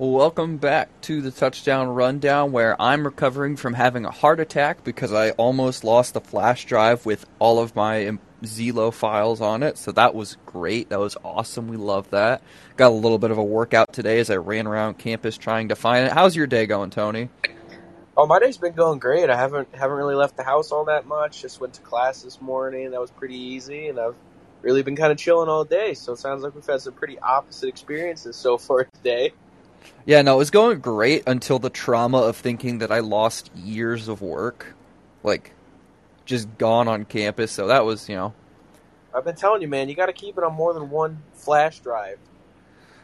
Welcome back to the touchdown rundown where I'm recovering from having a heart attack because I almost lost the flash drive with all of my Zelo files on it. So that was great. That was awesome. We love that. Got a little bit of a workout today as I ran around campus trying to find it. How's your day going, Tony? Oh, my day's been going great. I haven't haven't really left the house all that much. Just went to class this morning. That was pretty easy, and I've really been kind of chilling all day. So it sounds like we've had some pretty opposite experiences so far today. Yeah, no, it was going great until the trauma of thinking that I lost years of work, like just gone on campus. So that was, you know. I've been telling you, man, you got to keep it on more than one flash drive.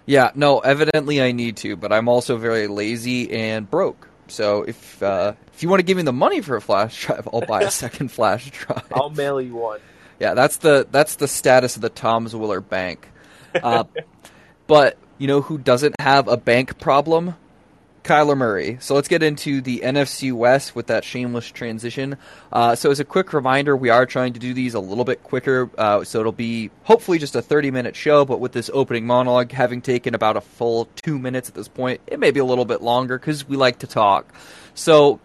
Yeah, no, evidently I need to, but I'm also very lazy and broke. So if uh, if you want to give me the money for a flash drive, I'll buy a second flash drive. I'll mail you one. Yeah, that's the that's the status of the Toms Willer Bank. Uh, but you know who doesn't have a bank problem? Kyler Murray. So let's get into the NFC West with that shameless transition. Uh, so as a quick reminder, we are trying to do these a little bit quicker, uh, so it'll be hopefully just a 30 minute show. But with this opening monologue having taken about a full two minutes at this point, it may be a little bit longer because we like to talk. So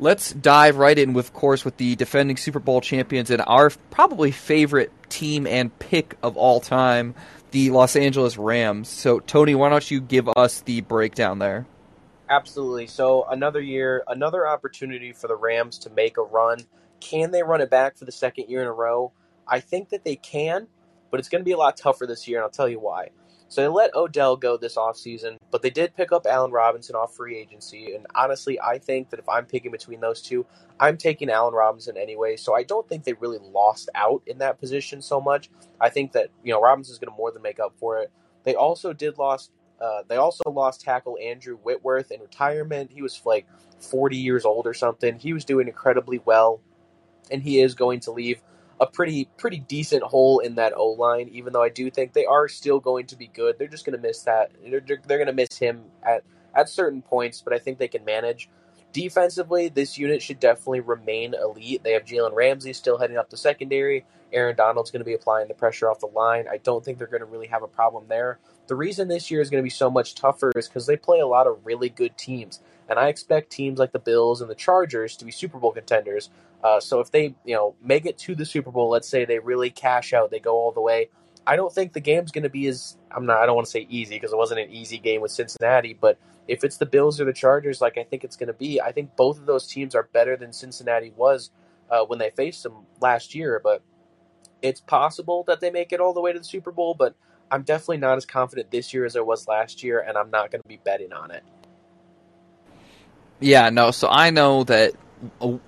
let's dive right in with of course with the defending Super Bowl champions and our probably favorite team and pick of all time, the Los Angeles Rams. So, Tony, why don't you give us the breakdown there? Absolutely. So, another year, another opportunity for the Rams to make a run. Can they run it back for the second year in a row? I think that they can, but it's going to be a lot tougher this year, and I'll tell you why. So they let Odell go this offseason, but they did pick up Allen Robinson off free agency. And honestly, I think that if I'm picking between those two, I'm taking Allen Robinson anyway. So I don't think they really lost out in that position so much. I think that, you know, Robinson's going to more than make up for it. They also did lost uh, they also lost tackle Andrew Whitworth in retirement. He was like 40 years old or something. He was doing incredibly well, and he is going to leave a pretty pretty decent hole in that O line. Even though I do think they are still going to be good, they're just going to miss that. They're, they're going to miss him at at certain points, but I think they can manage. Defensively, this unit should definitely remain elite. They have Jalen Ramsey still heading up the secondary. Aaron Donald's going to be applying the pressure off the line. I don't think they're going to really have a problem there. The reason this year is going to be so much tougher is because they play a lot of really good teams, and I expect teams like the Bills and the Chargers to be Super Bowl contenders. Uh, so if they, you know, make it to the Super Bowl, let's say they really cash out, they go all the way. I don't think the game's going to be as I'm not. I don't want to say easy because it wasn't an easy game with Cincinnati, but if it's the Bills or the Chargers, like I think it's going to be, I think both of those teams are better than Cincinnati was uh, when they faced them last year. But it's possible that they make it all the way to the Super Bowl, but I'm definitely not as confident this year as I was last year, and I'm not going to be betting on it. Yeah, no. So I know that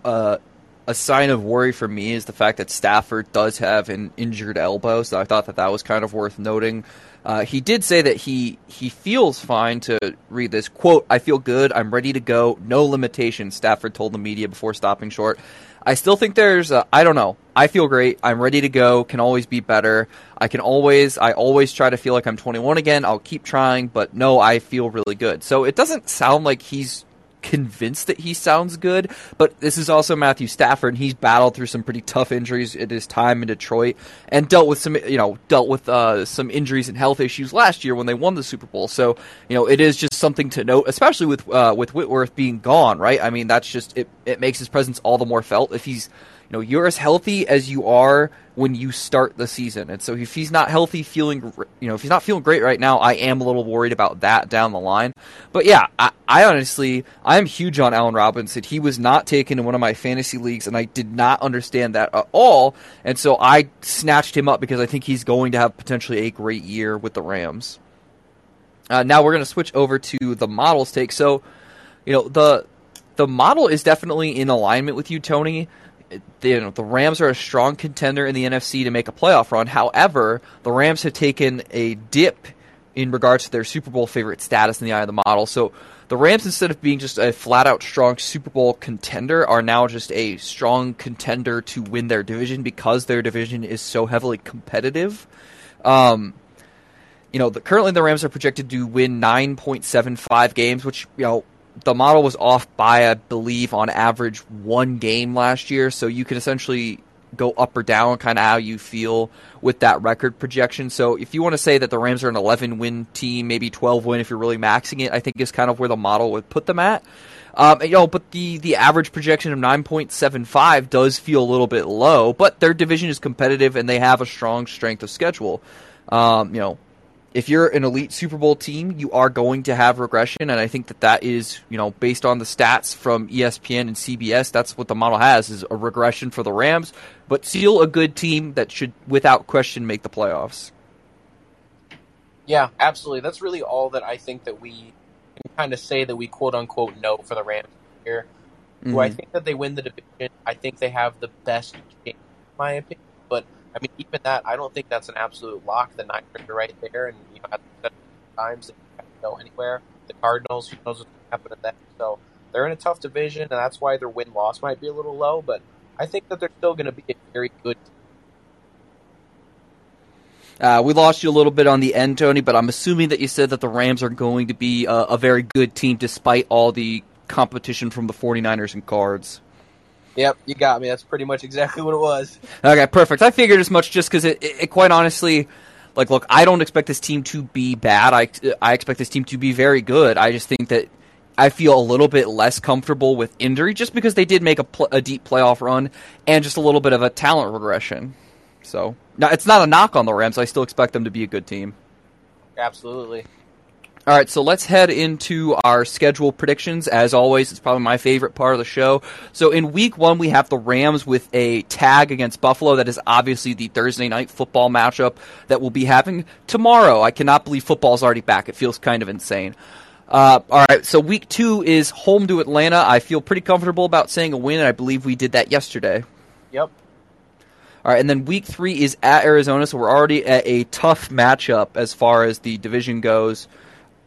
uh, a sign of worry for me is the fact that Stafford does have an injured elbow. So I thought that that was kind of worth noting. Uh, he did say that he he feels fine to read this quote. I feel good. I'm ready to go. No limitations. Stafford told the media before stopping short. I still think there's I don't know. I feel great. I'm ready to go. Can always be better. I can always I always try to feel like I'm 21 again. I'll keep trying, but no, I feel really good. So it doesn't sound like he's convinced that he sounds good, but this is also Matthew Stafford, and he's battled through some pretty tough injuries in his time in Detroit, and dealt with some, you know, dealt with uh, some injuries and health issues last year when they won the Super Bowl. So, you know, it is just something to note, especially with uh, with Whitworth being gone, right? I mean, that's just it. It makes his presence all the more felt if he's you know, you're as healthy as you are when you start the season. And so if he's not healthy, feeling, you know, if he's not feeling great right now, I am a little worried about that down the line. But yeah, I, I honestly, I'm huge on Allen Robinson. He was not taken in one of my fantasy leagues, and I did not understand that at all. And so I snatched him up because I think he's going to have potentially a great year with the Rams. Uh, now we're going to switch over to the models take. So, you know, the the model is definitely in alignment with you, Tony you know, the Rams are a strong contender in the NFC to make a playoff run. However, the Rams have taken a dip in regards to their Super Bowl favorite status in the eye of the model. So the Rams, instead of being just a flat out strong Super Bowl contender, are now just a strong contender to win their division because their division is so heavily competitive. Um, you know, the, currently the Rams are projected to win 9.75 games, which, you know, the model was off by, I believe, on average one game last year. So you can essentially go up or down, kind of how you feel with that record projection. So if you want to say that the Rams are an 11 win team, maybe 12 win if you're really maxing it, I think is kind of where the model would put them at. Um, you know, but the the average projection of 9.75 does feel a little bit low, but their division is competitive and they have a strong strength of schedule. Um, you know, if you're an elite Super Bowl team, you are going to have regression, and I think that that is, you know, based on the stats from ESPN and CBS, that's what the model has is a regression for the Rams, but still a good team that should, without question, make the playoffs. Yeah, absolutely. That's really all that I think that we can kind of say that we quote unquote know for the Rams here. Mm-hmm. Do I think that they win the division? I think they have the best chance, in my opinion. But I mean, even that, I don't think that's an absolute lock. The Niners are right there, and you know, at times they can't go anywhere. The Cardinals, who knows what's going to happen to them? So they're in a tough division, and that's why their win loss might be a little low. But I think that they're still going to be a very good. Uh, we lost you a little bit on the end, Tony, but I'm assuming that you said that the Rams are going to be a, a very good team despite all the competition from the 49ers and Cards. Yep, you got me. That's pretty much exactly what it was. Okay, perfect. I figured as much just because it, it, it, quite honestly, like, look, I don't expect this team to be bad. I, I expect this team to be very good. I just think that I feel a little bit less comfortable with injury just because they did make a, pl- a deep playoff run and just a little bit of a talent regression. So, now it's not a knock on the Rams. I still expect them to be a good team. Absolutely. All right, so let's head into our schedule predictions. As always, it's probably my favorite part of the show. So in week one, we have the Rams with a tag against Buffalo. That is obviously the Thursday night football matchup that we'll be having tomorrow. I cannot believe football's already back. It feels kind of insane. Uh, all right, so week two is home to Atlanta. I feel pretty comfortable about saying a win, and I believe we did that yesterday. Yep. All right, and then week three is at Arizona, so we're already at a tough matchup as far as the division goes.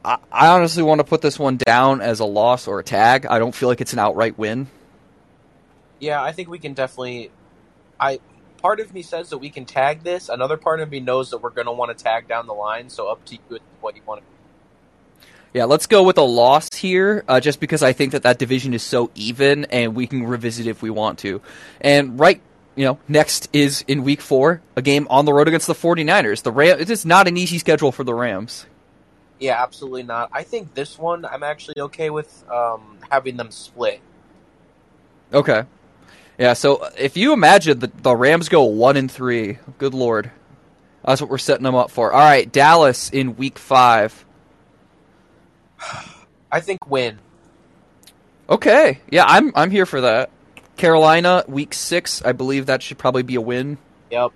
I, I honestly want to put this one down as a loss or a tag. I don't feel like it's an outright win. Yeah, I think we can definitely. I part of me says that we can tag this. Another part of me knows that we're going to want to tag down the line. So up to you what you want to. Yeah, let's go with a loss here, uh, just because I think that that division is so even, and we can revisit if we want to. And right, you know, next is in week four, a game on the road against the 49ers. The Ram, it is not an easy schedule for the Rams. Yeah, absolutely not. I think this one I'm actually okay with um, having them split. Okay. Yeah, so if you imagine the, the Rams go one and three, good lord, that's what we're setting them up for. All right, Dallas in week five. I think win. Okay, yeah, I'm I'm here for that. Carolina week six, I believe that should probably be a win. Yep.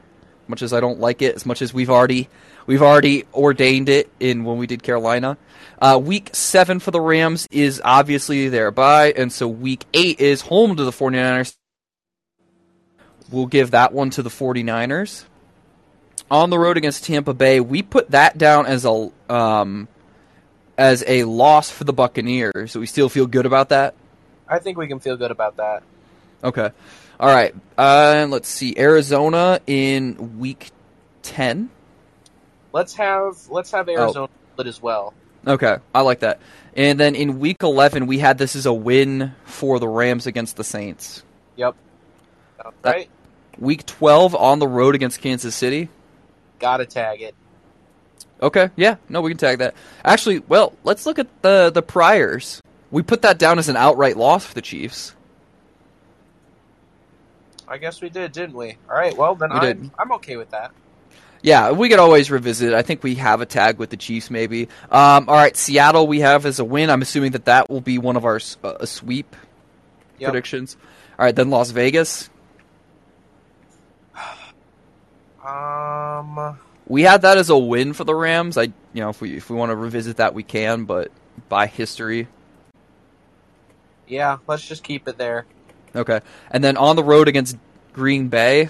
Much as I don't like it, as much as we've already We've already ordained it in when we did Carolina. Uh, week seven for the Rams is obviously their bye, and so week eight is home to the 49ers. We'll give that one to the 49ers. On the road against Tampa Bay, we put that down as a um, as a loss for the Buccaneers. So we still feel good about that. I think we can feel good about that. Okay. All right. Uh, let's see. Arizona in week ten. Let's have let's have oh. Arizona oh. split as well. Okay, I like that. And then in week 11, we had this as a win for the Rams against the Saints. Yep. Right. Week 12 on the road against Kansas City. Gotta tag it. Okay, yeah, no, we can tag that. Actually, well, let's look at the the priors. We put that down as an outright loss for the Chiefs. I guess we did, didn't we? All right, well then we I'm, did. I'm okay with that. Yeah, we could always revisit it. I think we have a tag with the Chiefs, maybe. Um, all right, Seattle we have as a win. I'm assuming that that will be one of our uh, sweep yep. predictions. All right, then Las Vegas. Um, we had that as a win for the Rams. I, you know, if we if we want to revisit that, we can. But by history, yeah, let's just keep it there. Okay, and then on the road against Green Bay.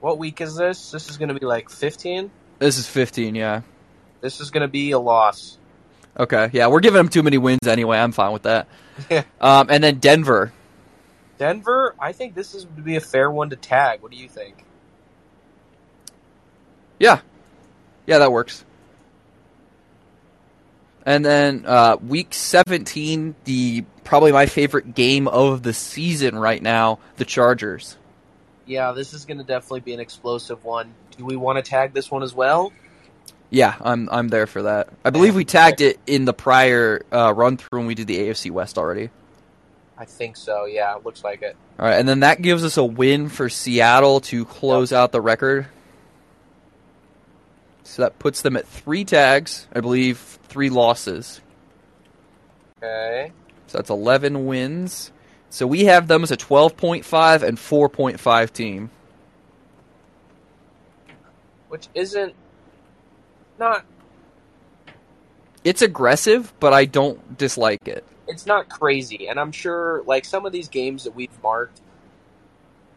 What week is this? This is going to be like 15? This is 15, yeah. This is going to be a loss. Okay, yeah, we're giving them too many wins anyway. I'm fine with that. um, and then Denver. Denver, I think this is to be a fair one to tag. What do you think? Yeah, yeah, that works. And then uh, week 17, the probably my favorite game of the season right now, the Chargers. Yeah, this is going to definitely be an explosive one. Do we want to tag this one as well? Yeah, I'm I'm there for that. I believe we tagged it in the prior uh, run through when we did the AFC West already. I think so. Yeah, it looks like it. All right, and then that gives us a win for Seattle to close out the record. So that puts them at three tags, I believe, three losses. Okay. So that's 11 wins. So we have them as a 12.5 and 4.5 team. Which isn't not It's aggressive, but I don't dislike it. it's not crazy, and I'm sure like some of these games that we've marked,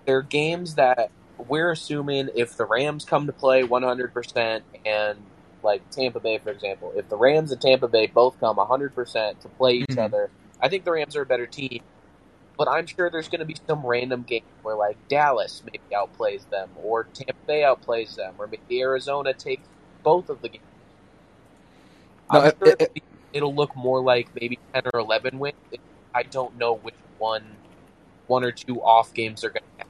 they're games that we're assuming if the Rams come to play 100% and like Tampa Bay, for example, if the Rams and Tampa Bay both come 100% to play each Mhm. other, I think the Rams are a better team. But I'm sure there's going to be some random game where like Dallas maybe outplays them, or Tampa Bay outplays them, or maybe Arizona takes both of the games. No, I'm it- sure it- it'll, it'll look more like maybe 10 or 11 wins. I don't know which one, one or two off games they're going to have.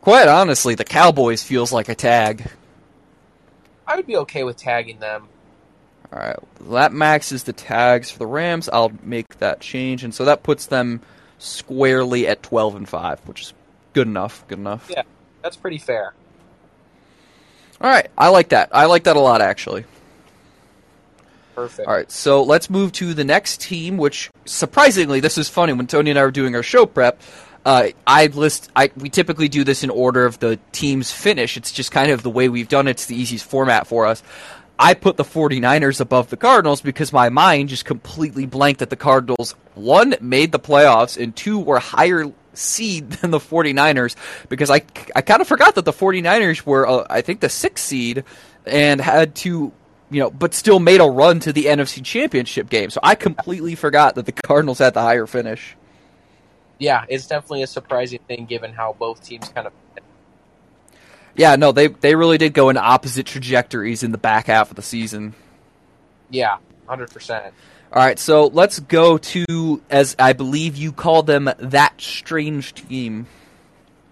Quite honestly, the Cowboys feels like a tag. I would be okay with tagging them. All right, that maxes the tags for the Rams. I'll make that change, and so that puts them squarely at 12 and 5, which is good enough. Good enough. Yeah. That's pretty fair. All right, I like that. I like that a lot, actually. Perfect. All right, so let's move to the next team, which surprisingly, this is funny. When Tony and I were doing our show prep, uh, I list. I we typically do this in order of the team's finish. It's just kind of the way we've done it. It's the easiest format for us. I put the 49ers above the Cardinals because my mind just completely blanked that the Cardinals, one, made the playoffs, and two, were higher seed than the 49ers because I, I kind of forgot that the 49ers were, uh, I think, the sixth seed and had to, you know, but still made a run to the NFC Championship game. So I completely forgot that the Cardinals had the higher finish. Yeah, it's definitely a surprising thing given how both teams kind of. Yeah, no, they they really did go in opposite trajectories in the back half of the season. Yeah, 100%. All right, so let's go to as I believe you call them that strange team.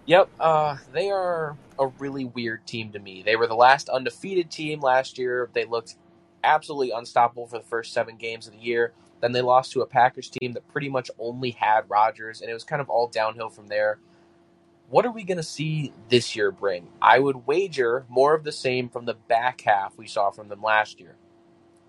Yep, uh, they are a really weird team to me. They were the last undefeated team last year. They looked absolutely unstoppable for the first seven games of the year. Then they lost to a Packers team that pretty much only had Rodgers, and it was kind of all downhill from there. What are we going to see this year bring? I would wager more of the same from the back half we saw from them last year.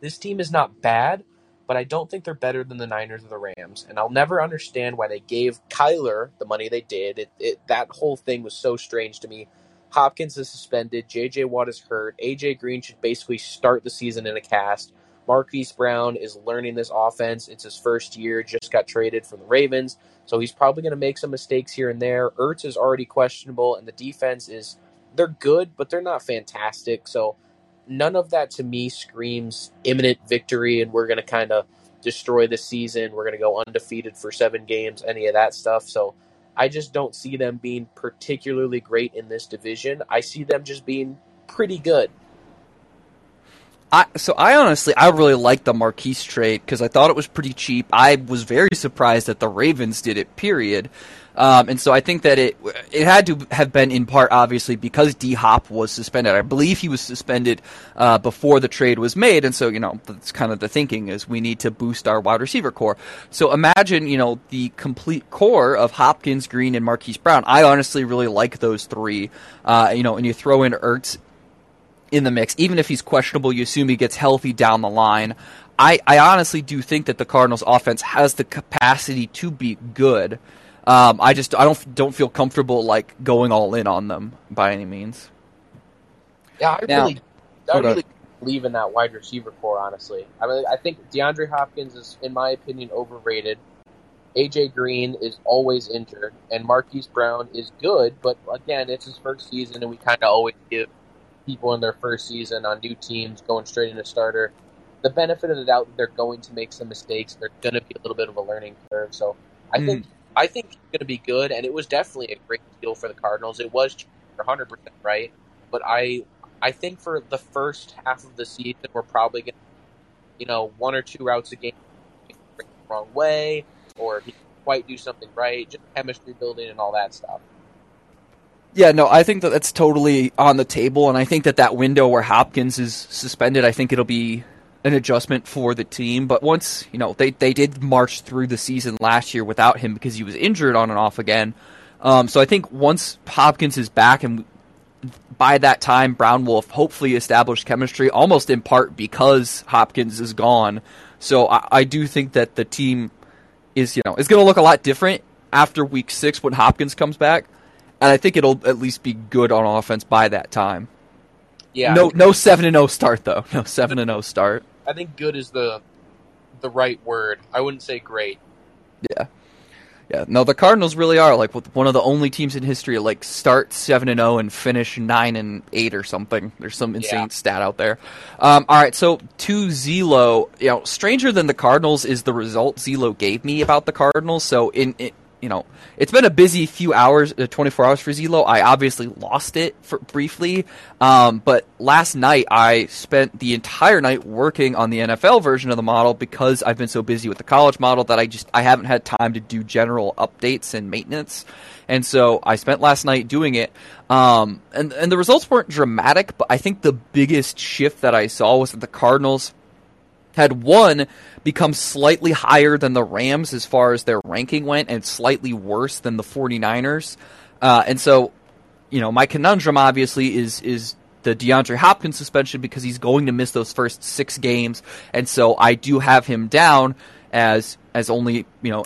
This team is not bad, but I don't think they're better than the Niners or the Rams. And I'll never understand why they gave Kyler the money they did. It, it that whole thing was so strange to me. Hopkins is suspended. J.J. Watt is hurt. A.J. Green should basically start the season in a cast. Marquise Brown is learning this offense. It's his first year. Just got traded from the Ravens, so he's probably going to make some mistakes here and there. Ertz is already questionable, and the defense is they're good, but they're not fantastic. So none of that to me screams imminent victory, and we're going to kind of destroy the season. We're going to go undefeated for seven games. Any of that stuff. So I just don't see them being particularly great in this division. I see them just being pretty good. I so I honestly I really liked the Marquise trade because I thought it was pretty cheap. I was very surprised that the Ravens did it. Period. Um, and so I think that it it had to have been in part obviously because D Hop was suspended. I believe he was suspended uh, before the trade was made, and so you know that's kind of the thinking is we need to boost our wide receiver core. So imagine you know the complete core of Hopkins, Green, and Marquise Brown. I honestly really like those three. Uh, you know, and you throw in Ertz in the mix. Even if he's questionable, you assume he gets healthy down the line. I, I honestly do think that the Cardinals offense has the capacity to be good. Um, I just I don't don't feel comfortable like going all in on them by any means. Yeah, I Now- really, I Hold really believe in that wide receiver core. Honestly, I mean, I think DeAndre Hopkins is, in my opinion, overrated. AJ Green is always injured, and Marquise Brown is good, but again, it's his first season, and we kind of always give people in their first season on new teams going straight into starter the benefit of the doubt they're going to make some mistakes. They're going to be a little bit of a learning curve. So I Mm. think I think he's going to be good, and it was definitely a great deal for the Cardinals. It was 100 percent right, but I I think for the first half of the season, we're probably going to, you know, one or two routes a game the wrong way, or he quite do something right, just chemistry building and all that stuff. Yeah, no, I think that that's totally on the table, and I think that that window where Hopkins is suspended, I think it'll be an adjustment for the team. But once you know they they did march through the season last year without him because he was injured on and off again. Um, so I think once Hopkins is back and by that time Brown will have hopefully established chemistry, almost in part because Hopkins is gone. So I, I do think that the team is you know is going to look a lot different after week six when Hopkins comes back, and I think it'll at least be good on offense by that time. Yeah, No, no seven and zero start though. No seven and zero start. I think good is the the right word. I wouldn't say great. Yeah, yeah. No, the Cardinals really are like one of the only teams in history to like start seven and zero and finish nine and eight or something. There's some insane Yeah. stat out there. Um, all right, so to Zelo, you know, stranger than the Cardinals is the result Zelo gave me about the Cardinals. So in, in you know, it's been a busy few hours, uh, 24 hours for Zelo. I obviously lost it for briefly, um, but last night I spent the entire night working on the NFL version of the model because I've been so busy with the college model that I just I haven't had time to do general updates and maintenance. And so I spent last night doing it. Um, and and the results weren't dramatic, but I think the biggest shift that I saw was that the Cardinals had one become slightly higher than the Rams as far as their ranking went and slightly worse than the 49ers. Uh, and so, you know, my conundrum obviously is is the DeAndre Hopkins suspension because he's going to miss those first 6 games and so I do have him down as as only, you know,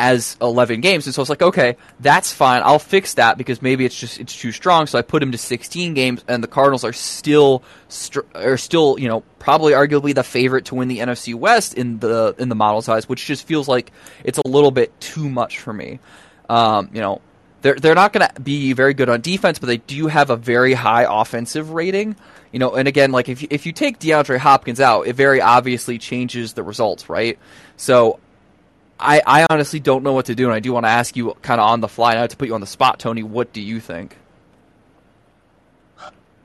as 11 games. And so it's like, okay, that's fine. I'll fix that because maybe it's just it's too strong. So I put him to 16 games, and the Cardinals are still are still you know probably arguably the favorite to win the NFC West in the in the model size, which just feels like it's a little bit too much for me. Um, you know. They're, they're not going to be very good on defense, but they do have a very high offensive rating. You know, and again, like if you, if you take DeAndre Hopkins out, it very obviously changes the results, right? So I, I honestly don't know what to do, and I do want to ask you kind of on the fly, not to put you on the spot, Tony. What do you think?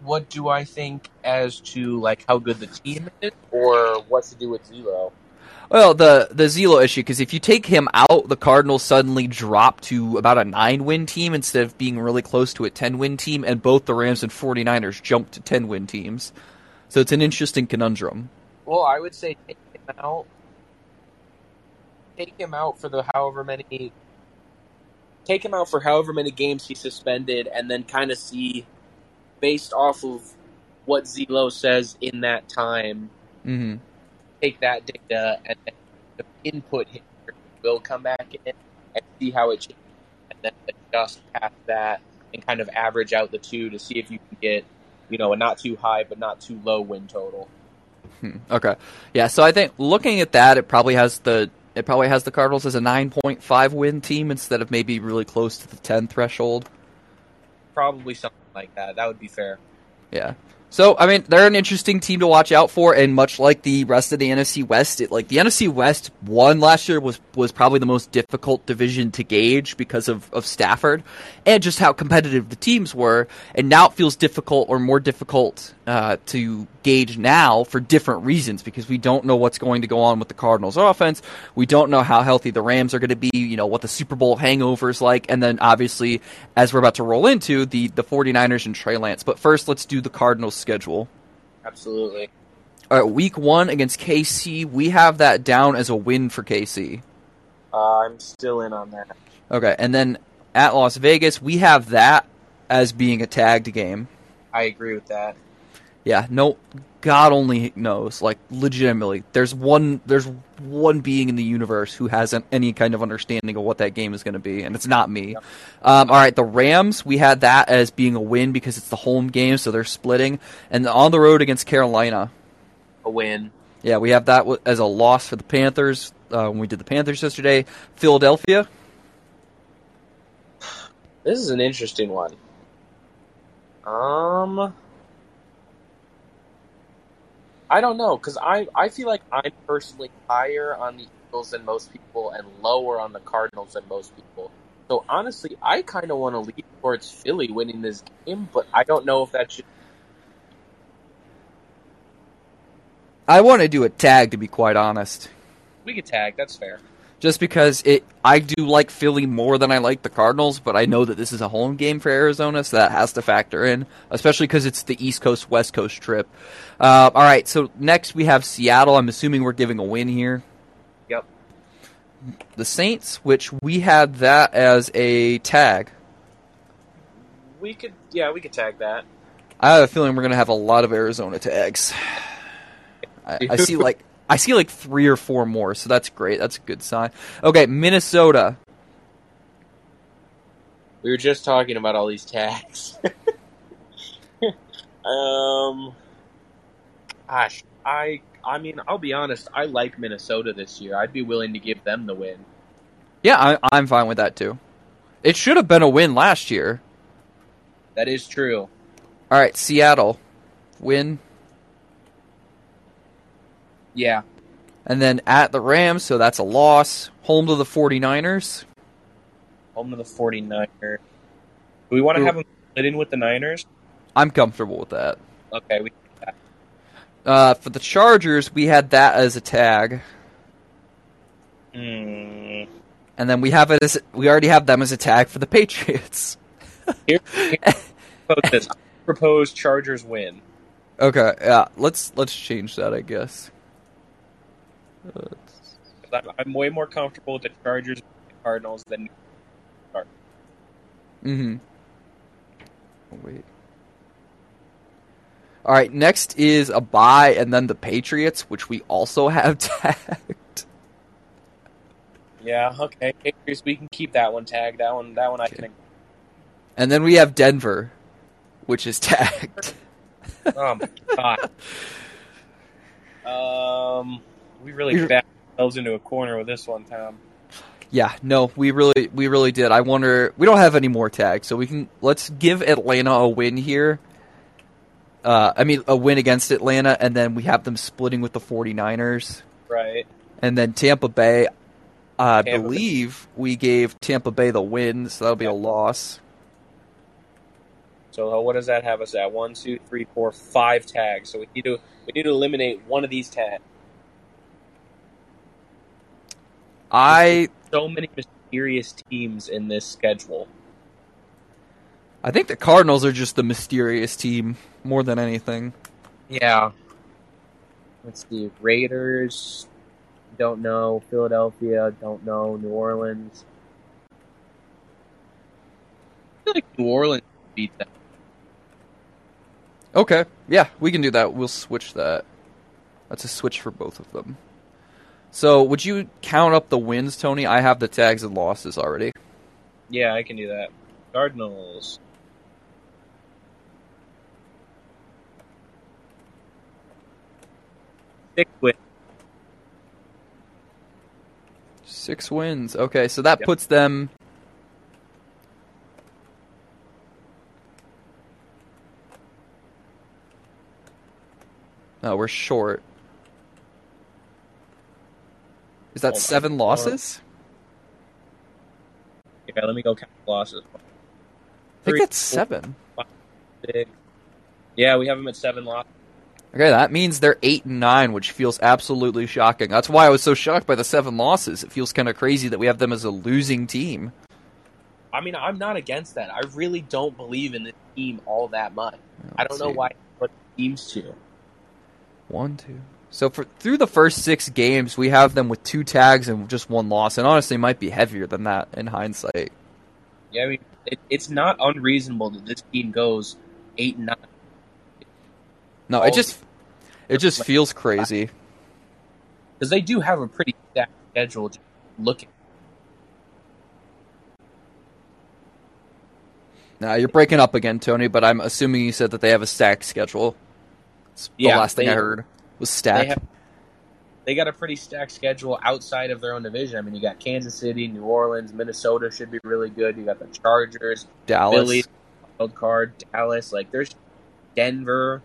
What do I think as to like how good the team is, or what to do with Zelo? Well, the the Zelo issue, because if you take him out, the Cardinals suddenly drop to about a nine win team instead of being really close to a ten win team, and both the Rams and 49ers jump to ten win teams. So it's an interesting conundrum. Well, I would say take him out. Take him out for the however many. Take him out for however many games he's suspended, and then kind of see, based off of what Zelo says in that time, hmm take that data and then input him will come back in and see how it changes, and then adjust past that and kind of average out the two to see if you can get, you know, a not too high but not too low win total. Hmm. Okay, yeah. So I think looking at that, it probably has the it probably has the Cardinals as a nine point five win team instead of maybe really close to the ten threshold. Probably something like that. That would be fair. Yeah. So I mean, they're an interesting team to watch out for, and much like the rest of the NFC West, it, like the NFC West one last year was was probably the most difficult division to gauge because of of Stafford and just how competitive the teams were, and now it feels difficult or more difficult uh, to gauge now for different reasons because we don't know what's going to go on with the Cardinals offense, we don't know how healthy the Rams are going to be, you know what the Super Bowl hangover is like, and then obviously as we're about to roll into the the 49ers and Trey Lance. But first, let's do the Cardinals schedule. Absolutely. All right, week one against KC, we have that down as a win for KC. Uh, I'm still in on that. Okay, and then at Las Vegas, we have that as being a tagged game. I agree with that. Yeah, no, God only knows. Like, legitimately, there's one, there's one being in the universe who has an, any kind of understanding of what that game is going to be, and it's not me. Um, all right, the Rams, we had that as being a win because it's the home game, so they're splitting, and on the road against Carolina. A win. Yeah, we have that as a loss for the Panthers uh, when we did the Panthers yesterday. Philadelphia, This is an interesting one. Um, I don't know because I I feel like I'm personally higher on the Eagles than most people and lower on the Cardinals than most people. So honestly, I kind of want to lean towards Philly winning this game, but I don't know if that should. I want to do a tag to be quite honest. We could tag. That's fair. Just because it I do like Philly more than I like the Cardinals, but I know that this is a home game for Arizona, so that has to factor in, especially because it's the East Coast West Coast trip. Uh, all right, so next we have Seattle. I'm assuming we're giving a win here. Yep. The Saints, which we had that as a tag. We could, yeah, we could tag that. I have a feeling we're gonna have a lot of Arizona tags. I, I see like I see like three or four more, so that's great. That's a good sign. Okay, Minnesota. We were just talking about all these tags. um, gosh, I, I mean, I'll be honest. I like Minnesota this year. I'd be willing to give them the win. Yeah, I, I'm fine with that too. It should have been a win last year. That is true. All right, Seattle, win, Yeah, and then at the Rams, so that's a loss. Home to the 49ers. home to the 49ers. Do we want to have them split in with the Niners? I'm comfortable with that. Okay, we Uh, for the Chargers, we had that as a tag, Hmm. and then we have it as we already have them as a tag for the Patriots. Here, here propose this. I propose Chargers win. Okay, yeah, let's let's change that, I guess. I'm, I'm way more comfortable with the Chargers and the Cardinals than Mm-hmm. Oh, wait. All right, next is a bye, and then the Patriots, which we also have tagged. Yeah, okay. Patriots, we can keep that one tagged. That one, that one I Okay. can. And then we have Denver, which is tagged. Oh my god. Um, we really backed ourselves into a corner with this one, Tom. Yeah, no, we really we really did. I wonder we don't have any more tags, so we can let's give Atlanta a win here. Uh, I mean a win against Atlanta and then we have them splitting with the 49ers. Right. And then Tampa Bay I Tampa Bay. believe we gave Tampa Bay the win, so that'll be a loss. So uh, what does that have us at? One, two, three, four, five tags. So we need to we need to eliminate one of these tags. I So many mysterious teams in this schedule. I think the Cardinals are just the mysterious team more than anything. Yeah. Let's see. Raiders. Don't know. Philadelphia. Don't know. New Orleans. I feel like New Orleans beat them. Okay, yeah, we can do that. We'll switch that. That's a switch for both of them. So, would you count up the wins, Tony? I have the tags and losses already. Yeah, I can do that. Cardinals. Six wins. Six wins. Okay, so that Yep. puts them. No, we're short. Is that Hold on. seven losses? Yeah, let me go count the losses. I think Three, that's four, seven. six. Yeah, we have them at seven losses. Okay, that means they're eight and nine, which feels absolutely shocking. That's why I was so shocked by the seven losses. It feels kind of crazy that we have them as a losing team. I mean, I'm not against that. I really don't believe in this team all that much. I don't Let's know see. why it teams to. One, two. So for through the first six games, we have them with two tags and just one loss, and honestly, might be heavier than that in hindsight. Yeah, I mean, it, it's not unreasonable that this team goes eight and nine. No, All- it just it just feels crazy. because they do have a pretty stacked schedule. Just looking, Now you're breaking up again, Tony, but I'm assuming you said that they have a stacked schedule. It's the Yeah, last thing they- I heard was they stacked. have they got a pretty stacked schedule outside of their own division. I mean, you got Kansas City, New Orleans, Minnesota should be really good. You got the Chargers, Dallas. Philly, wild card, Dallas. Like there's Denver,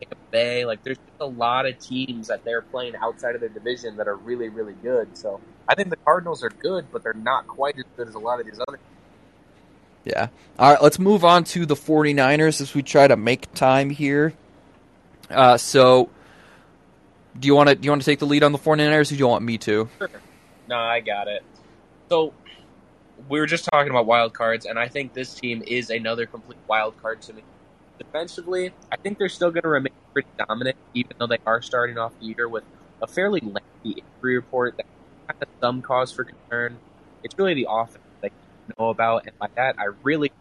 Tampa Bay. Like there's just a lot of teams that they're playing outside of their division that are really, really good. So I think the Cardinals are good, but they're not quite as good as a lot of these other. Yeah. All right, let's move on to the 49ers as we try to make time here. Uh, so, do you want to do you want to take the lead on the 49ers, or do you want me to? Sure. No, I got it. So we were just talking about wild cards, and I think this team is another complete wild card to me. Defensively, I think they're still going to remain pretty dominant, even though they are starting off the year with a fairly lengthy injury report that has some cause for concern. It's really the offense that you know about, and by that, I really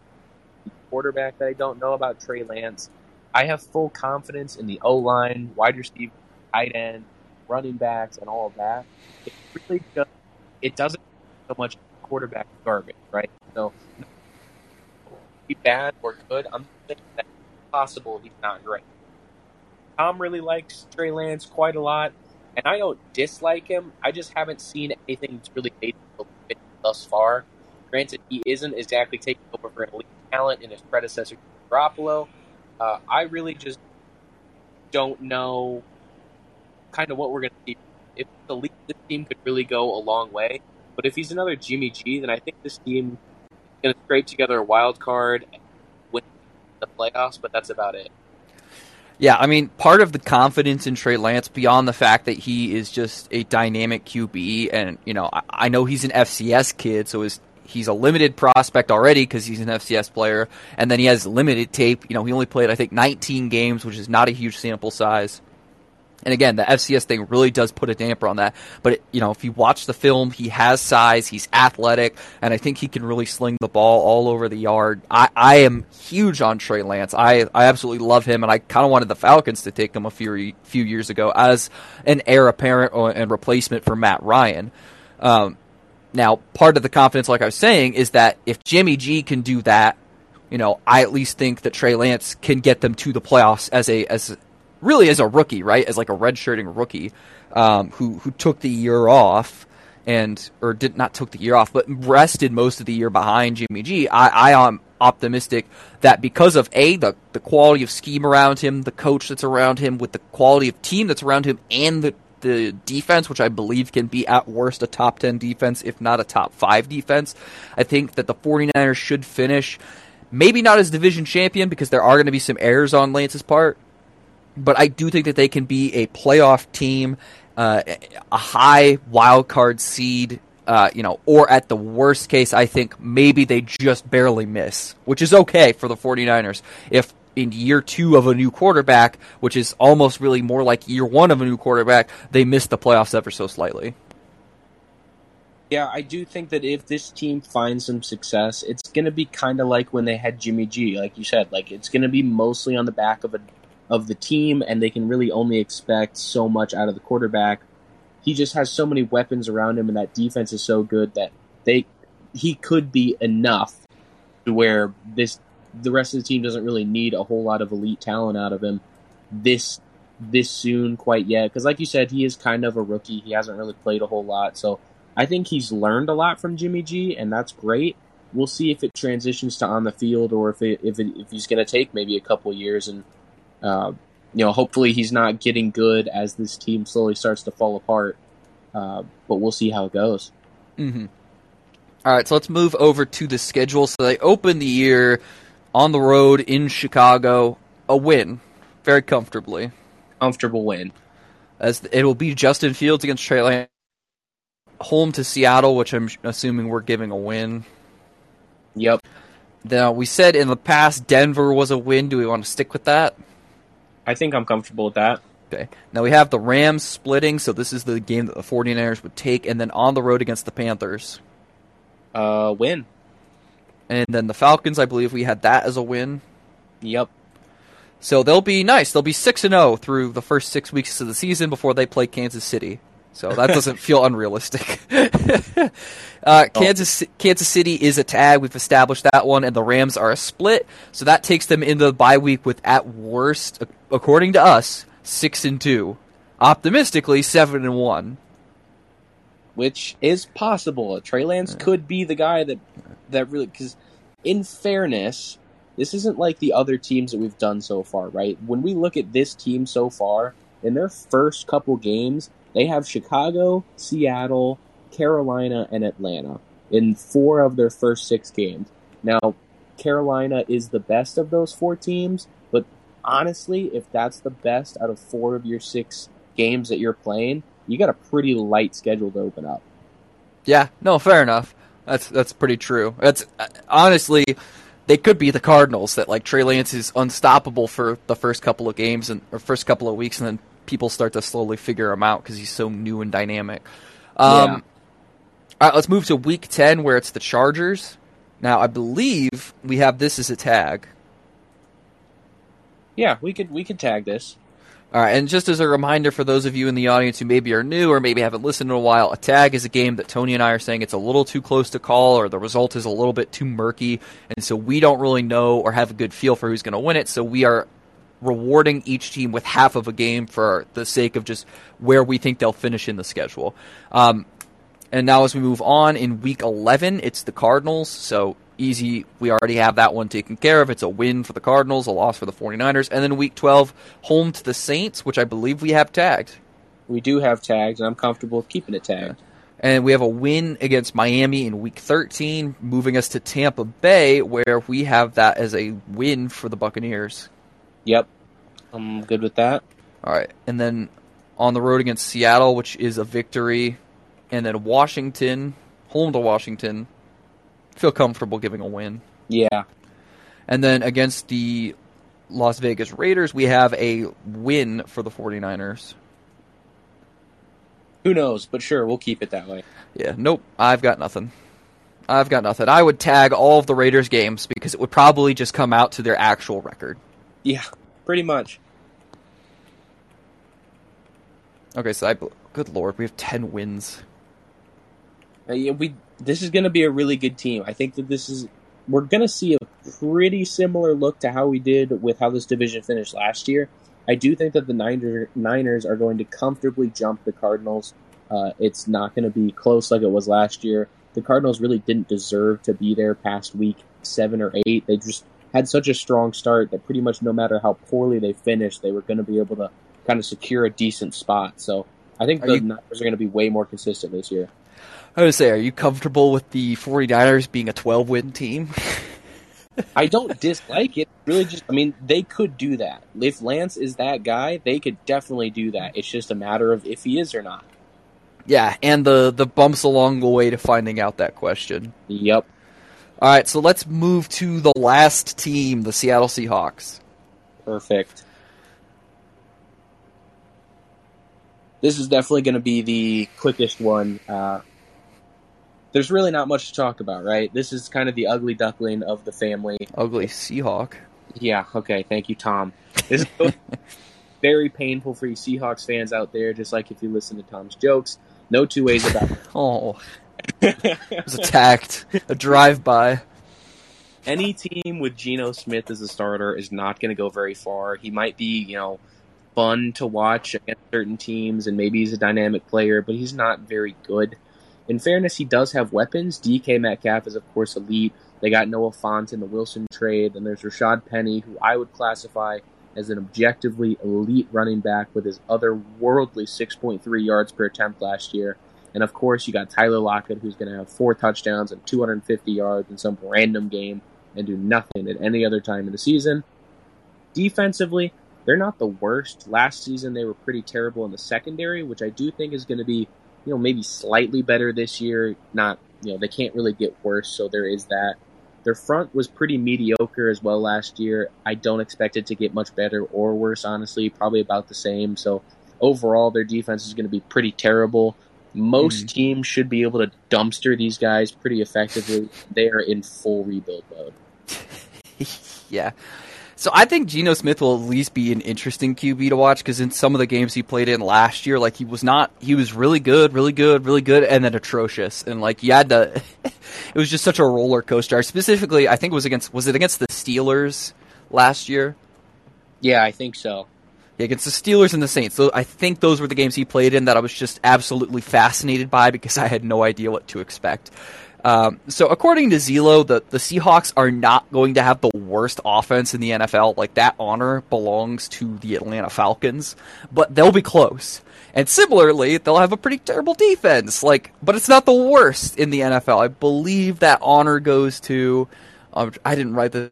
quarterback that I don't know about, Trey Lance. I have full confidence in the O line, wide receiver, tight end, running backs, and all of that. It really just it doesn't so much quarterback garbage, right? So be bad or good. I'm thinking that possible he's not great. Tom really likes Trey Lance quite a lot, and I don't dislike him. I just haven't seen anything that's really made him thus far. Granted, he isn't exactly taking over for elite talent in his predecessor, Garoppolo. Uh, I really just don't know kind of what we're going to see. If the lead, this team could really go a long way. But if he's another Jimmy G, then I think this team is going to scrape together a wild card, win the playoffs. But that's about it. Yeah, I mean, part of the confidence in Trey Lance, beyond the fact that he is just a dynamic QB, and you know, I, I know he's an FCS kid, so his he's a limited prospect already because he's an FCS player, and then he has limited tape. You know, he only played I think 19 games, which is not a huge sample size. And again, the FCS thing really does put a damper on that. But it, you know, if you watch the film, he has size, he's athletic, and I think he can really sling the ball all over the yard. I, I am huge on Trey Lance. I I absolutely love him, and I kind of wanted the Falcons to take him a few few years ago as an heir apparent and replacement for Matt Ryan. Um, now, part of the confidence, like I was saying, is that if Jimmy G can do that, you know, I at least think that Trey Lance can get them to the playoffs as a as really as a rookie, right? As like a redshirting rookie um, who who took the year off and or did not took the year off, but rested most of the year behind Jimmy G. I, I am optimistic that because of a the the quality of scheme around him, the coach that's around him, with the quality of team that's around him, and the the defense, which I believe can be at worst a top 10 defense, if not a top 5 defense. I think that the 49ers should finish, maybe not as division champion because there are going to be some errors on Lance's part, but I do think that they can be a playoff team, uh, a high wild card seed. Uh, you know, or at the worst case, I think maybe they just barely miss, which is okay for the 49ers. If in year two of a new quarterback, which is almost really more like year one of a new quarterback, they miss the playoffs ever so slightly. Yeah, I do think that if this team finds some success, it's going to be kind of like when they had Jimmy G, like you said. Like it's going to be mostly on the back of a of the team, and they can really only expect so much out of the quarterback. He just has so many weapons around him, and that defense is so good that they he could be enough to where this the rest of the team doesn't really need a whole lot of elite talent out of him this this soon quite yet. Because like you said he is kind of a rookie. He hasn't really played a whole lot. So i think he's learned a lot from jimmy g and that's great. We'll see if it transitions to on the field or if it, if, it, if he's going to take maybe a couple years and uh, you know, hopefully he's not getting good as this team slowly starts to fall apart. Uh, but we'll see how it goes. Mm-hmm. All right, so let's move over to the schedule. So they open the year on the road in Chicago, a win, very comfortably. Comfortable win. As it will be Justin Fields against Trey Lance. Home to Seattle, which I'm assuming we're giving a win. Yep. Now we said in the past Denver was a win. Do we want to stick with that? I think I'm comfortable with that. Okay. Now we have the Rams splitting, so this is the game that the 49ers would take, and then on the road against the Panthers. Uh, win. And then the Falcons, I believe we had that as a win. Yep. So they'll be nice. They'll be 6 and 0 through the first 6 weeks of the season before they play Kansas City. So that doesn't feel unrealistic. uh, Kansas Kansas City is a tag. We've established that one, and the Rams are a split. So that takes them into the bye week with, at worst, according to us, six and two. Optimistically, seven and one. Which is possible. Trey Lance could be the guy that that really because, in fairness, this isn't like the other teams that we've done so far, right? When we look at this team so far, in their first couple games, they have Chicago, Seattle, Carolina, and Atlanta in four of their first six games. Now, Carolina is the best of those four teams, but honestly, if that's the best out of four of your six games that you're playing, you got a pretty light schedule to open up. Yeah, no, fair enough. That's that's pretty true. That's uh, honestly, they could be the Cardinals that like Trey Lance is unstoppable for the first couple of games and or first couple of weeks, and then people start to slowly figure him out because he's so new and dynamic. Um, Yeah. All right, let's move to Week Ten where it's the Chargers. Now, I believe we have this as a tag. Yeah, we could we could tag this. All right, and just as a reminder for those of you in the audience who maybe are new or maybe haven't listened in a while, a tag is a game that Tony and I are saying it's a little too close to call or the result is a little bit too murky, and so we don't really know or have a good feel for who's going to win it. So we are rewarding each team with half of a game for the sake of just where we think they'll finish in the schedule. Um, and now as we move on in week 11, it's the Cardinals. So easy. We already have that one taken care of. It's a win for the Cardinals, a loss for the 49ers. And then week 12, home to the Saints, which I believe we have tagged. We do have tags, and I'm comfortable with keeping it tagged. And we have a win against Miami in week 13, moving us to Tampa Bay, where we have that as a win for the Buccaneers. Yep, I'm good with that. All right. And then on the road against Seattle, which is a victory. And then Washington, home to Washington. Feel comfortable giving a win. Yeah, And then against the Las Vegas Raiders, we have a win for the 49ers. who knows? But sure, we'll keep it that way. Yeah, nope, I've got nothing. I've got nothing. I would tag all of the Raiders games because it would probably just come out to their actual record. Yeah, pretty much. Okay, so I, good lord, we have 10 wins. Uh, yeah, we this is going to be a really good team. I think that this is we're going to see a pretty similar look to how we did with how this division finished last year. I do think that the Niner, Niners are going to comfortably jump the Cardinals. Uh, it's not going to be close like it was last year. The Cardinals really didn't deserve to be there past week seven or eight. They just had such a strong start that pretty much no matter how poorly they finished, they were going to be able to kind of secure a decent spot. So I think Are the you- Niners are going to be way more consistent this year. I would say, are you comfortable with the 49ers being a 12 win team? I don't dislike it. Really, just I mean, they could do that. If Lance is that guy, they could definitely do that. It's just a matter of if he is or not. yeah, and the, the bumps along the way to finding out that question. Yep. All right, so let's move to the last team, the Seattle Seahawks. Perfect. This is definitely going to be the quickest one. Uh, there's really not much to talk about, right? This is kind of the ugly duckling of the family. Ugly Seahawk. Yeah, okay, thank you, Tom. This is very painful for you Seahawks fans out there, just like if you listen to Tom's jokes. No two ways about it. Oh. Was attacked. a drive by. any team with Geno Smith as a starter is not going to go very far. He might be, you know, fun to watch against certain teams, and maybe he's a dynamic player, but he's not very good. In fairness, he does have weapons. DK Metcalf is, of course, elite. They got Noah Fant in the Wilson trade, and there's Rashad Penny, who I would classify as an objectively elite running back with his otherworldly 6.3 yards per attempt last year. And of course, you got Tyler Lockett, who's going to have four touchdowns and 250 yards in some random game and do nothing at any other time in the season. Defensively, they're not the worst. Last season, they were pretty terrible in the secondary, which I do think is going to be, you know, maybe slightly better this year. Not, you know, they can't really get worse, so there is that. Their front was pretty mediocre as well last year. I don't expect it to get much better or worse, honestly. Probably about the same. So overall, their defense is going to be pretty terrible. Most hmm. teams should be able to dumpster these guys pretty effectively. They are in full rebuild mode. yeah. So I think Geno Smith will at least be an interesting QB to watch because in some of the games he played in last year, like he was not, he was really good, really good, really good, and then atrocious, and like you had to, it was just such a roller coaster. Specifically, I think it was against, was it against the Steelers last year? Yeah, I think so. Against the Steelers and the Saints. So I think those were the games he played in that I was just absolutely fascinated by because I had no idea what to expect. Um, so according to Zelo, the, the Seahawks are not going to have the worst offense in the NFL. Like that honor belongs to the Atlanta Falcons, but they'll be close. And similarly, they'll have a pretty terrible defense. Like, but it's not the worst in the NFL. I believe that honor goes to. Um, I didn't write this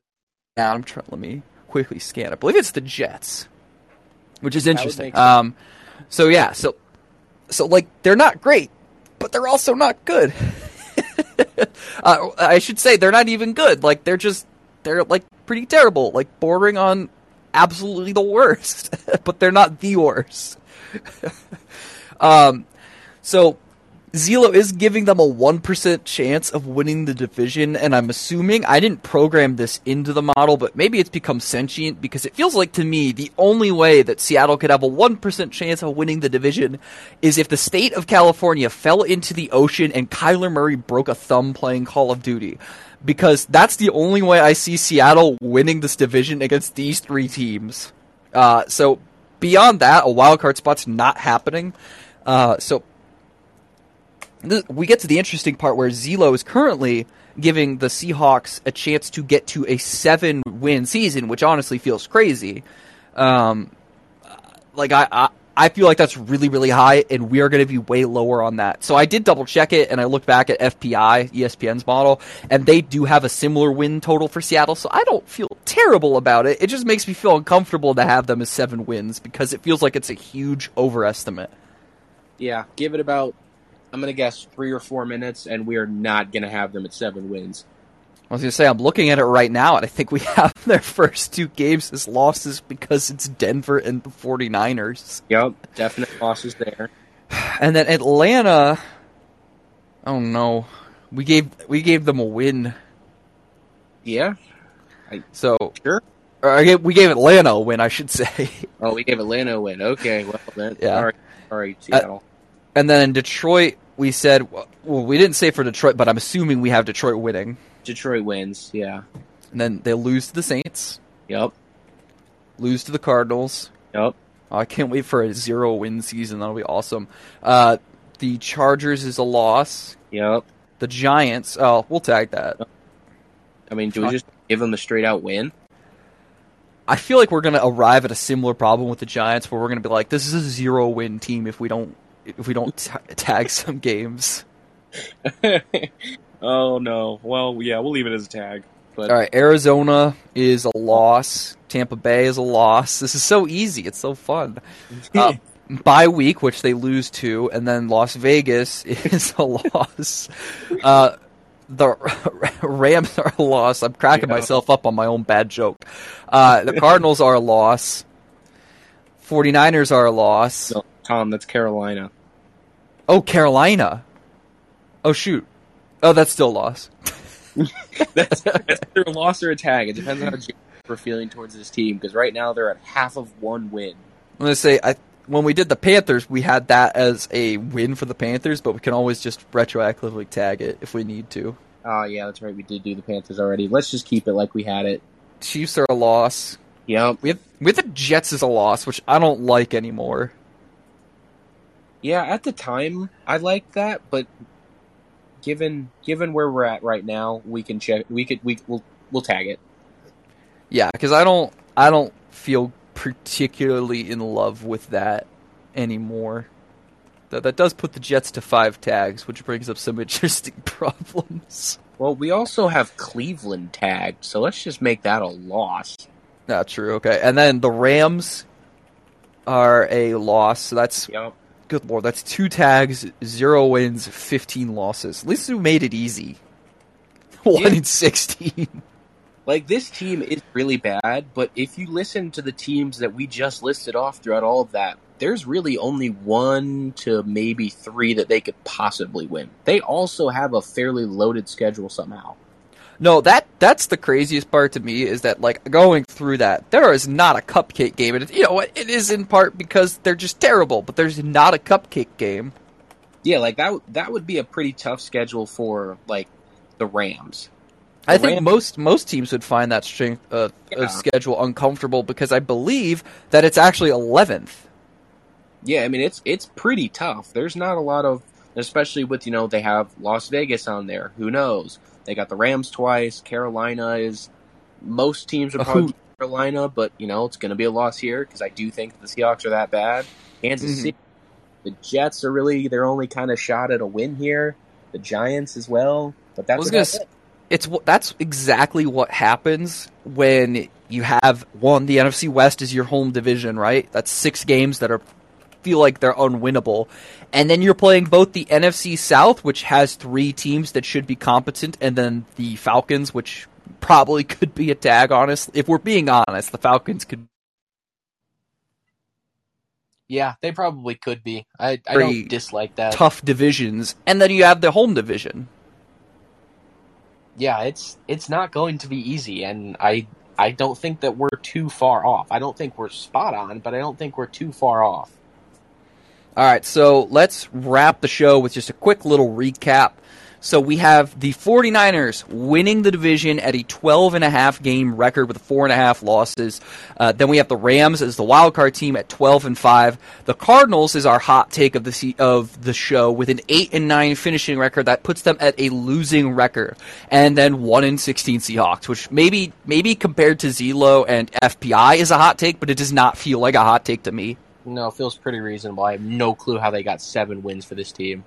down. I'm trying. Let me quickly scan. I believe it's the Jets, which is interesting. Um, so yeah, so so like they're not great, but they're also not good. uh, I should say they're not even good. Like they're just they're like pretty terrible, like bordering on absolutely the worst, but they're not the worst. um, so Zelo is giving them a 1% chance of winning the division, and I'm assuming I didn't program this into the model, but maybe it's become sentient because it feels like to me the only way that Seattle could have a 1% chance of winning the division is if the state of California fell into the ocean and Kyler Murray broke a thumb playing Call of Duty. Because that's the only way I see Seattle winning this division against these three teams. Uh, so beyond that, a wildcard spot's not happening. Uh, so we get to the interesting part where Zelo is currently giving the Seahawks a chance to get to a seven win season, which honestly feels crazy. Um, like I, I, I feel like that's really, really high, and we are going to be way lower on that. So I did double check it, and I looked back at FPI, ESPN's model, and they do have a similar win total for Seattle. So I don't feel terrible about it. It just makes me feel uncomfortable to have them as seven wins because it feels like it's a huge overestimate. Yeah, give it about I'm gonna guess three or four minutes, and we are not gonna have them at seven wins. I was gonna say I'm looking at it right now, and I think we have their first two games as losses because it's Denver and the 49ers. Yep, definite losses there. And then Atlanta. Oh no, we gave we gave them a win. Yeah. I, so sure. Uh, or gave, we gave Atlanta a win, I should say. Oh, we gave Atlanta a win. Okay, well then. Yeah. All right, all right Seattle. And then in Detroit, we said, well, we didn't say for Detroit, but I'm assuming we have Detroit winning. Detroit wins, yeah. And then they lose to the Saints. Yep. Lose to the Cardinals. Yep. Oh, I can't wait for a zero win season. That'll be awesome. Uh, the Chargers is a loss. Yep. The Giants. Oh, we'll tag that. I mean, do we just give them a straight out win? I feel like we're going to arrive at a similar problem with the Giants, where we're going to be like, this is a zero win team if we don't if we don't t- tag some games. oh no. Well, yeah, we'll leave it as a tag. But... All right, Arizona is a loss. Tampa Bay is a loss. This is so easy. It's so fun. Uh, bye week, which they lose to, and then Las Vegas is a loss. Uh, the Rams are a loss. I'm cracking yeah. myself up on my own bad joke. Uh, the Cardinals are a loss. 49ers are a loss. No, Tom, that's Carolina. Oh, Carolina. Oh shoot. Oh, that's still a loss. that's, that's either a loss or a tag. It depends on how we're feeling towards this team because right now they're at half of one win. I'm gonna say I when we did the Panthers, we had that as a win for the Panthers, but we can always just retroactively tag it if we need to. Oh yeah, that's right. We did do the Panthers already. Let's just keep it like we had it. Chiefs are a loss. Yep. We have, we have the Jets as a loss, which I don't like anymore. Yeah, at the time I liked that, but given given where we're at right now, we can check. We could we we'll we'll tag it. Yeah, because I don't I don't feel particularly in love with that anymore. That that does put the Jets to five tags, which brings up some interesting problems. Well, we also have Cleveland tagged, so let's just make that a loss. Not true. Okay, and then the Rams are a loss. So that's yep. Good lord, that's two tags, zero wins, fifteen losses. At least we made it easy. One yeah. in sixteen. Like this team is really bad, but if you listen to the teams that we just listed off throughout all of that, there's really only one to maybe three that they could possibly win. They also have a fairly loaded schedule somehow. No, that that's the craziest part to me is that like going through that, there is not a cupcake game, and it, you know it is in part because they're just terrible, but there's not a cupcake game. Yeah, like that that would be a pretty tough schedule for like the Rams. The I think Rams... most most teams would find that strength uh, yeah. schedule uncomfortable because I believe that it's actually eleventh. Yeah, I mean it's it's pretty tough. There's not a lot of, especially with you know they have Las Vegas on there. Who knows? They got the Rams twice. Carolina is most teams are probably Carolina, but you know it's going to be a loss here because I do think the Seahawks are that bad. Kansas mm-hmm. City, the Jets are really their only kind of shot at a win here. The Giants as well, but that's gonna, it. it's that's exactly what happens when you have one the NFC West is your home division, right? That's six games that are feel like they're unwinnable. And then you're playing both the NFC South, which has three teams that should be competent, and then the Falcons, which probably could be a tag. Honest, if we're being honest, the Falcons could. Yeah, they probably could be. I, I don't dislike that. Tough divisions, and then you have the home division. Yeah, it's it's not going to be easy, and I I don't think that we're too far off. I don't think we're spot on, but I don't think we're too far off. All right, so let's wrap the show with just a quick little recap. So we have the 49ers winning the division at a 12 and a half game record with four and a half losses. Uh, then we have the Rams as the wild card team at 12 and 5. The Cardinals is our hot take of the se- of the show with an 8 and 9 finishing record that puts them at a losing record. And then 1 and 16 Seahawks, which maybe maybe compared to Zelo and FPI is a hot take, but it does not feel like a hot take to me. No, it feels pretty reasonable. I have no clue how they got seven wins for this team.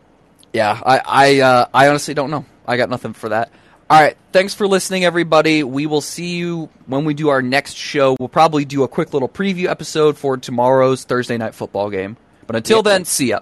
Yeah, I I uh, I honestly don't know. I got nothing for that. All right, thanks for listening, everybody. We will see you when we do our next show. We'll probably do a quick little preview episode for tomorrow's Thursday night football game. But until Yeah. then, see ya.